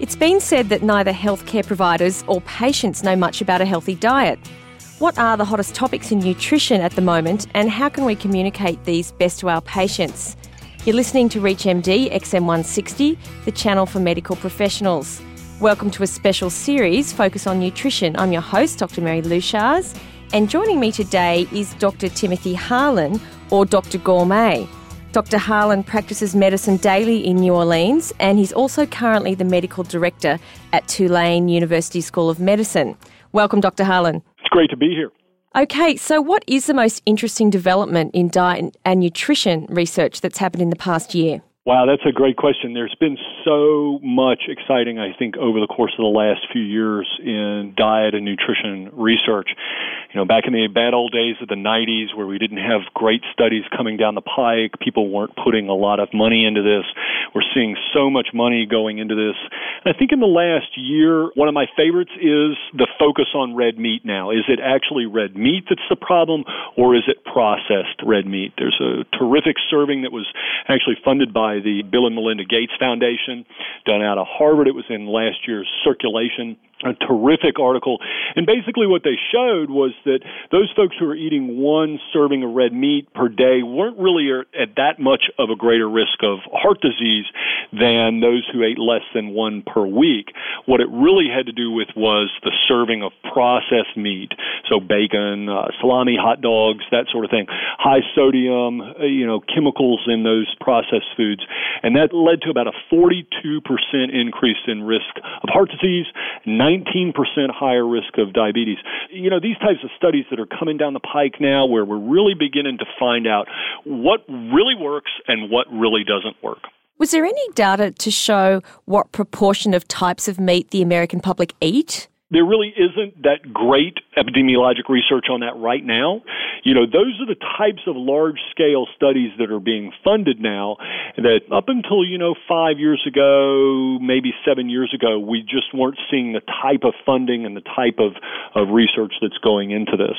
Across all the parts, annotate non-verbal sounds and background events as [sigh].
It's been said that neither healthcare providers or patients know much about a healthy diet. What are the hottest topics in nutrition at the moment, and how can we communicate these best to our patients? You're listening to ReachMD XM160, the channel for medical professionals. Welcome to a special series focused on nutrition. I'm your host, Dr. Mary Leuchars, and joining me today is Dr. Timothy Harlan, or Dr. Gourmet. Dr. Harlan practices medicine daily in New Orleans, and he's also currently the medical director at Tulane University School of Medicine. Welcome, Dr. Harlan. It's great to be here. Okay, so what is the most interesting development in diet and nutrition research that's happened in the past year? Wow, that's a great question. There's been so much exciting, I think, over the course of the last few years in diet and nutrition research. You know, back in the bad old days of the 90s where we didn't have great studies coming down the pike, people weren't putting a lot of money into this. We're seeing so much money going into this. I think in the last year, one of my favorites is the focus on red meat now. Is it actually red meat that's the problem or is it processed red meat? There's a terrific serving that was actually funded by the Bill and Melinda Gates Foundation, done out of Harvard. It was in last year's circulation a terrific article. And basically, what they showed was that those folks who are eating one serving of red meat per day weren't really at that much of a greater risk of heart disease than those who ate less than one per week. What it really had to do with was the serving of processed meat, so bacon, uh, salami, hot dogs, that sort of thing. High sodium, uh, you know, chemicals in those processed foods, and that led to about a 42% increase in risk of heart disease. 19% higher risk of diabetes. You know, these types of studies that are coming down the pike now where we're really beginning to find out what really works and what really doesn't work. Was there any data to show what proportion of types of meat the American public eat? There really isn't that great epidemiologic research on that right now. You know, those are the types of large scale studies that are being funded now that up until, you know, five years ago, maybe seven years ago, we just weren't seeing the type of funding and the type of, of research that's going into this.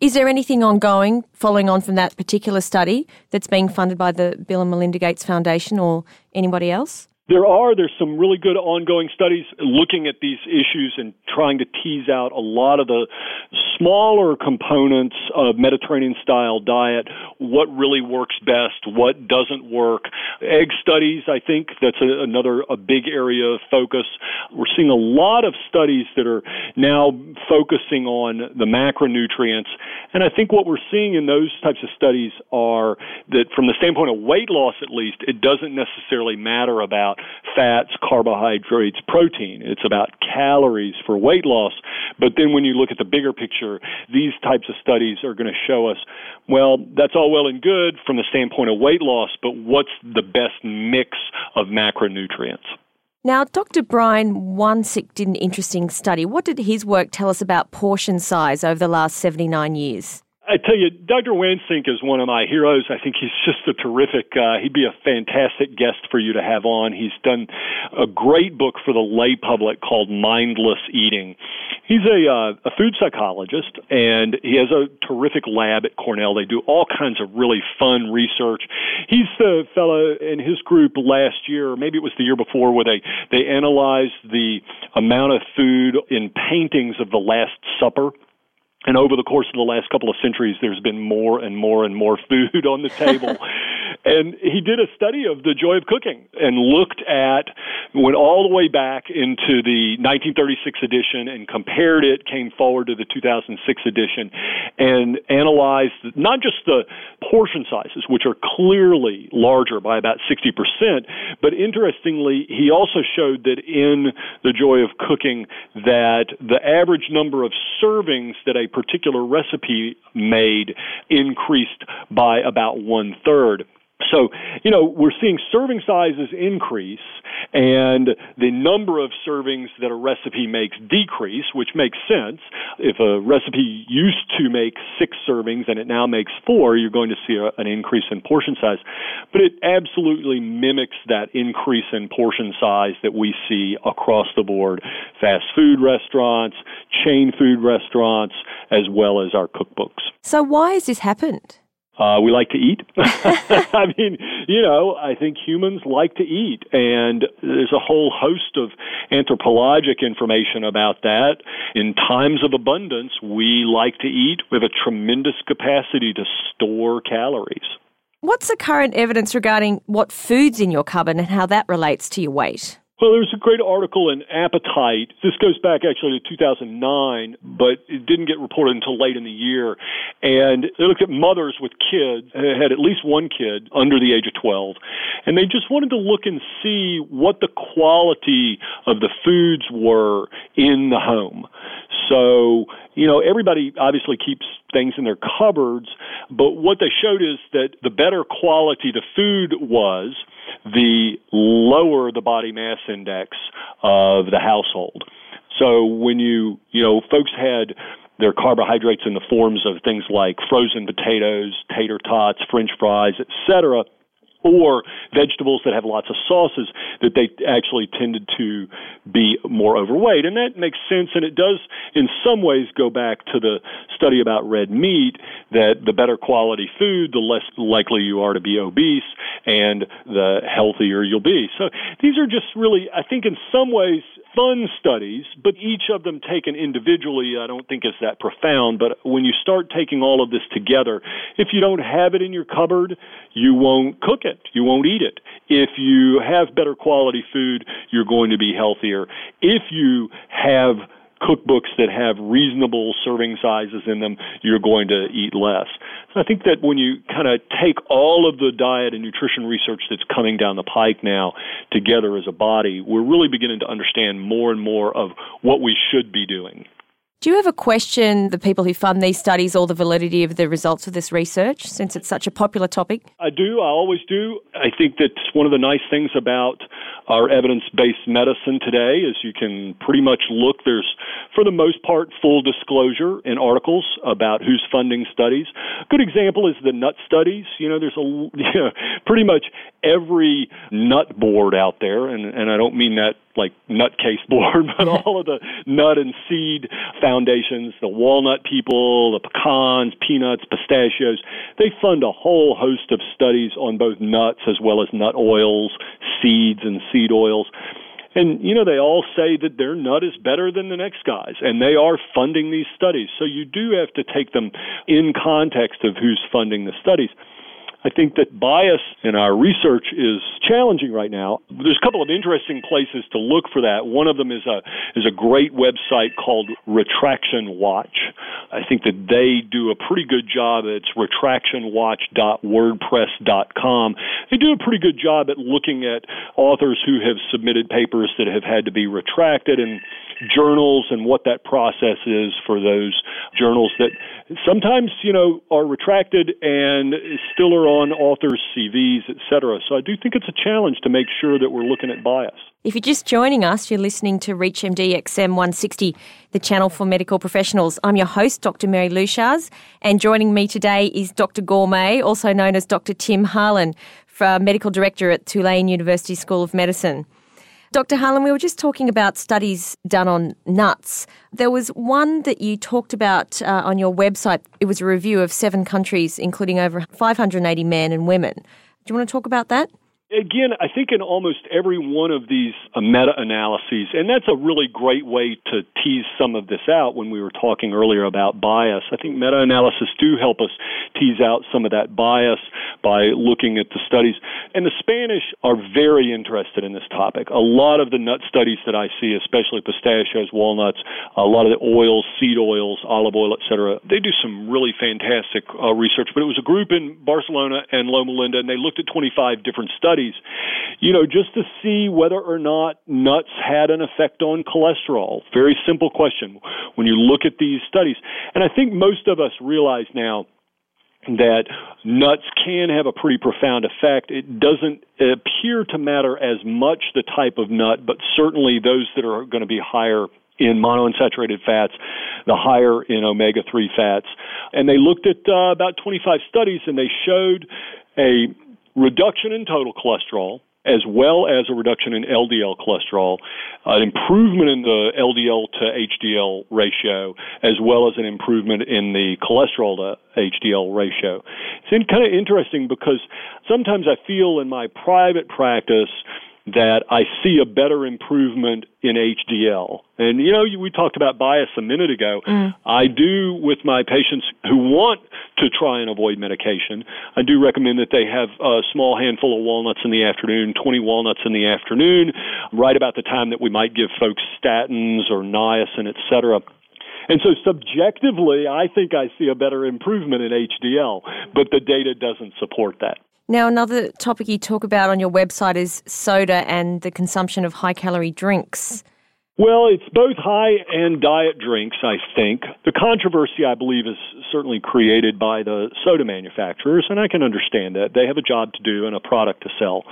Is there anything ongoing following on from that particular study that's being funded by the Bill and Melinda Gates Foundation or anybody else? There are. There's some really good ongoing studies looking at these issues and trying to tease out a lot of the smaller components of Mediterranean style diet, what really works best, what doesn't work. Egg studies, I think that's a, another a big area of focus. We're seeing a lot of studies that are now focusing on the macronutrients. And I think what we're seeing in those types of studies are that from the standpoint of weight loss at least, it doesn't necessarily matter about fats, carbohydrates, protein. It's about calories for weight loss. But then when you look at the bigger picture, these types of studies are going to show us, well, that's all well and good from the standpoint of weight loss, but what's the best mix of macronutrients? Now, Dr. Brian Wansink did an interesting study. What did his work tell us about portion size over the last 79 years? I tell you, Dr. Wansink is one of my heroes. I think he's just a terrific. Uh, he'd be a fantastic guest for you to have on. He's done a great book for the lay public called Mindless Eating. He's a uh, a food psychologist, and he has a terrific lab at Cornell. They do all kinds of really fun research. He's the fellow in his group last year, maybe it was the year before, where they they analyzed the amount of food in paintings of the Last Supper and over the course of the last couple of centuries, there's been more and more and more food on the table. [laughs] and he did a study of the joy of cooking and looked at, went all the way back into the 1936 edition and compared it, came forward to the 2006 edition, and analyzed not just the portion sizes, which are clearly larger by about 60%, but interestingly, he also showed that in the joy of cooking that the average number of servings that a particular recipe made increased by about one third. So, you know, we're seeing serving sizes increase and the number of servings that a recipe makes decrease, which makes sense. If a recipe used to make six servings and it now makes four, you're going to see a, an increase in portion size. But it absolutely mimics that increase in portion size that we see across the board fast food restaurants, chain food restaurants, as well as our cookbooks. So, why has this happened? Uh, we like to eat. [laughs] [laughs] I mean, you know, I think humans like to eat, and there's a whole host of anthropologic information about that. In times of abundance, we like to eat. We have a tremendous capacity to store calories. What's the current evidence regarding what food's in your cupboard and how that relates to your weight? Well, there's a great article in Appetite. This goes back actually to 2009, but it didn't get reported until late in the year. And they looked at mothers with kids, uh, had at least one kid under the age of 12, and they just wanted to look and see what the quality of the foods were in the home. So, you know, everybody obviously keeps things in their cupboards, but what they showed is that the better quality the food was, the lower the body mass index of the household. So when you, you know, folks had their carbohydrates in the forms of things like frozen potatoes, tater tots, french fries, etc., or vegetables that have lots of sauces that they actually tended to be more overweight. And that makes sense, and it does in some ways go back to the study about red meat that the better quality food, the less likely you are to be obese and the healthier you'll be. So these are just really, I think, in some ways, fun studies, but each of them taken individually, I don't think is that profound. But when you start taking all of this together, if you don't have it in your cupboard, you won't cook it, you won't eat it. If you have better quality food, you're going to be healthier. If you have cookbooks that have reasonable serving sizes in them, you're going to eat less. So I think that when you kind of take all of the diet and nutrition research that's coming down the pike now together as a body, we're really beginning to understand more and more of what we should be doing. Do you ever question the people who fund these studies or the validity of the results of this research since it's such a popular topic? I do. I always do. I think that one of the nice things about our evidence based medicine today is you can pretty much look. There's, for the most part, full disclosure in articles about who's funding studies. A good example is the nut studies. You know, there's a, [laughs] you know, pretty much every nut board out there, and, and I don't mean that like nutcase [laughs] board, but all of the nut and seed foundations, the walnut people, the pecans, peanuts, pistachios, they fund a whole host of studies on both nuts as well as nut oils, seeds, and seed oils. And, you know, they all say that their nut is better than the next guy's, and they are funding these studies. So you do have to take them in context of who's funding the studies. I think that bias in our research is challenging right now. There's a couple of interesting places to look for that. One of them is a is a great website called Retraction Watch. I think that they do a pretty good job. It's retractionwatch.wordpress.com. They do a pretty good job at looking at authors who have submitted papers that have had to be retracted and journals and what that process is for those journals that sometimes, you know, are retracted and still are on authors' CVs, etc. So I do think it's a challenge to make sure that we're looking at bias. If you're just joining us, you're listening to ReachMD XM 160, the channel for medical professionals. I'm your host, Dr. Mary Leuchars, and joining me today is Dr. Gourmet, also known as Dr. Tim Harlan, for medical director at Tulane University School of Medicine. Dr. Harlan, we were just talking about studies done on nuts. There was one that you talked about uh, on your website. It was a review of seven countries, including over 580 men and women. Do you want to talk about that? Again, I think in almost every one of these uh, meta analyses, and that's a really great way to tease some of this out when we were talking earlier about bias. I think meta analysis do help us tease out some of that bias by looking at the studies. And the Spanish are very interested in this topic. A lot of the nut studies that I see, especially pistachios, walnuts, a lot of the oils, seed oils, olive oil, etc., they do some really fantastic uh, research. But it was a group in Barcelona and Loma Linda, and they looked at 25 different studies studies, you know, just to see whether or not nuts had an effect on cholesterol. Very simple question when you look at these studies. And I think most of us realize now that nuts can have a pretty profound effect. It doesn't appear to matter as much the type of nut, but certainly those that are going to be higher in monounsaturated fats, the higher in omega 3 fats. And they looked at uh, about 25 studies and they showed a reduction in total cholesterol as well as a reduction in LDL cholesterol, an improvement in the LDL to HDL ratio, as well as an improvement in the cholesterol to HDL ratio. It's kind of interesting because sometimes I feel in my private practice that I see a better improvement in HDL. And you know, we talked about bias a minute ago. Mm. I do with my patients who want to try and avoid medication. I do recommend that they have a small handful of walnuts in the afternoon, 20 walnuts in the afternoon, right about the time that we might give folks statins or niacin, et cetera. And so subjectively, I think I see a better improvement in HDL, but the data doesn't support that. Now, another topic you talk about on your website is soda and the consumption of high calorie drinks. Well, it's both high and diet drinks, I think. The controversy, I believe, is certainly created by the soda manufacturers, and I can understand that. They have a job to do and a product to sell.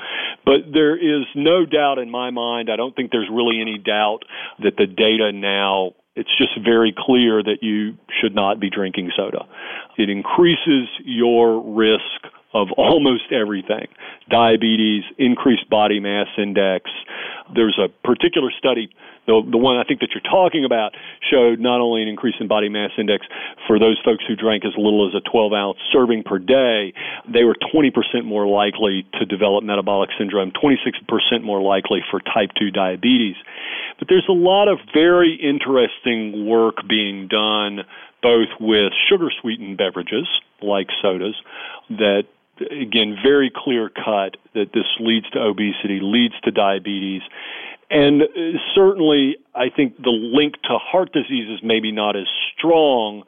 But there is no doubt in my mind, I don't think there's really any doubt that the data now it's just very clear that you should not be drinking soda. It increases your risk of almost everything diabetes, increased body mass index. There's a particular study, the, the one I think that you're talking about, showed not only an increase in body mass index for those folks who drank as little as a 12 ounce serving per day, they were 20% more likely to develop metabolic syndrome, 26% more likely for type 2 diabetes. But there's a lot of very interesting work being done both with sugar sweetened beverages like sodas that again, very clear cut that this leads to obesity, leads to diabetes. And uh, certainly, I think the link to heart disease is maybe not as strong,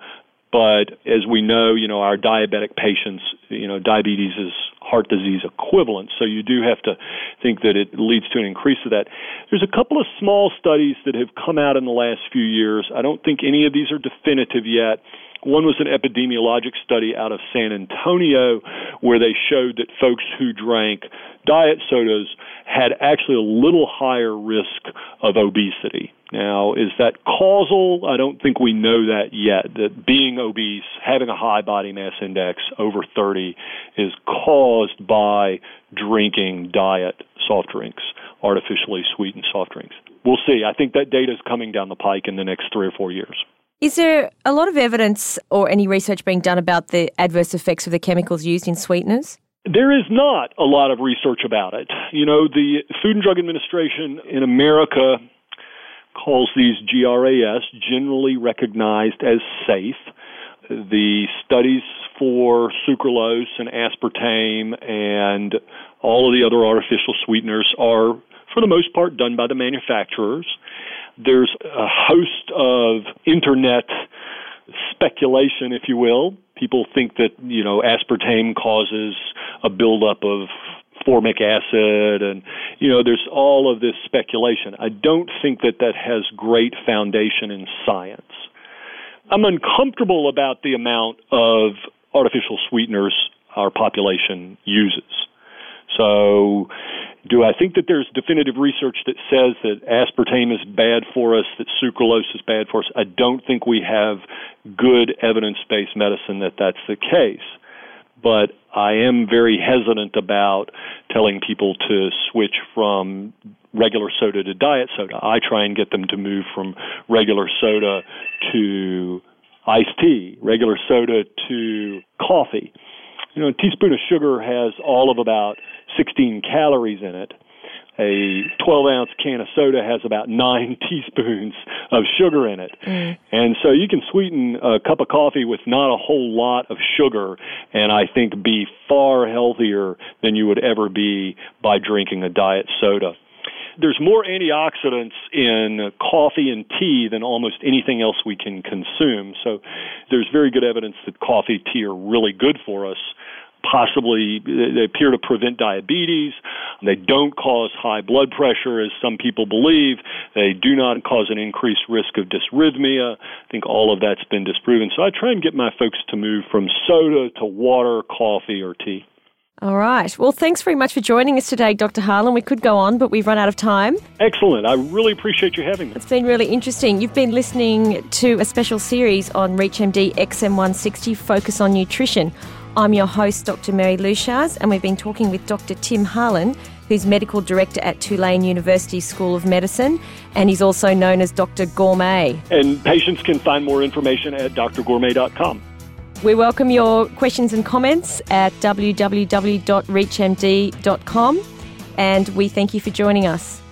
but as we know, you know, our diabetic patients, you know, diabetes is heart disease equivalent. So you do have to think that it leads to an increase of that. There's a couple of small studies that have come out in the last few years. I don't think any of these are definitive yet one was an epidemiologic study out of San Antonio where they showed that folks who drank diet sodas had actually a little higher risk of obesity. Now, is that causal? I don't think we know that yet. That being obese, having a high body mass index over 30, is caused by drinking diet soft drinks, artificially sweetened soft drinks. We'll see. I think that data is coming down the pike in the next three or four years. Is there a lot of evidence or any research being done about the adverse effects of the chemicals used in sweeteners? There is not a lot of research about it. You know, the Food and Drug Administration in America calls these GRAS, generally recognized as safe. The studies for sucralose and aspartame and all of the other artificial sweeteners are, for the most part, done by the manufacturers. There's a host of internet speculation, if you will. People think that, you know, aspartame causes a buildup of formic acid and you know there's all of this speculation. I don't think that that has great foundation in science. I'm uncomfortable about the amount of artificial sweeteners our population uses. So do I think that there's definitive research that says that aspartame is bad for us, that sucralose is bad for us? I don't think we have good evidence based medicine that that's the case. But I am very hesitant about telling people to switch from regular soda to diet soda. I try and get them to move from regular soda to iced tea, regular soda to coffee. You know, a teaspoon of sugar has all of about 16 calories in it. A 12 ounce can of soda has about [laughs] nine teaspoons of sugar in it. Mm. And so you can sweeten a cup of coffee with not a whole lot of sugar and I think be far healthier than you would ever be by drinking a diet soda there's more antioxidants in coffee and tea than almost anything else we can consume. So there's very good evidence that coffee, tea are really good for us possibly they appear to prevent diabetes. They don't cause high blood pressure, as some people believe. They do not cause an increased risk of dysrhythmia. I think all of that's been disproven. So I try and get my folks to move from soda to water, coffee, or tea. All right. Well, thanks very much for joining us today, Dr. Harlan. We could go on, but we've run out of time. Excellent. I really appreciate you having me. It's been really interesting. You've been listening to a special series on ReachMD XM160 Focus on Nutrition. I'm your host, Dr. Mary Leuchars, and we've been talking with Dr. Tim Harlan, who's medical director at Tulane University School of Medicine, and he's also known as Dr. Gourmet. And patients can find more information at drgourmet.com. We welcome your questions and comments at www.reachmd.com, and we thank you for joining us.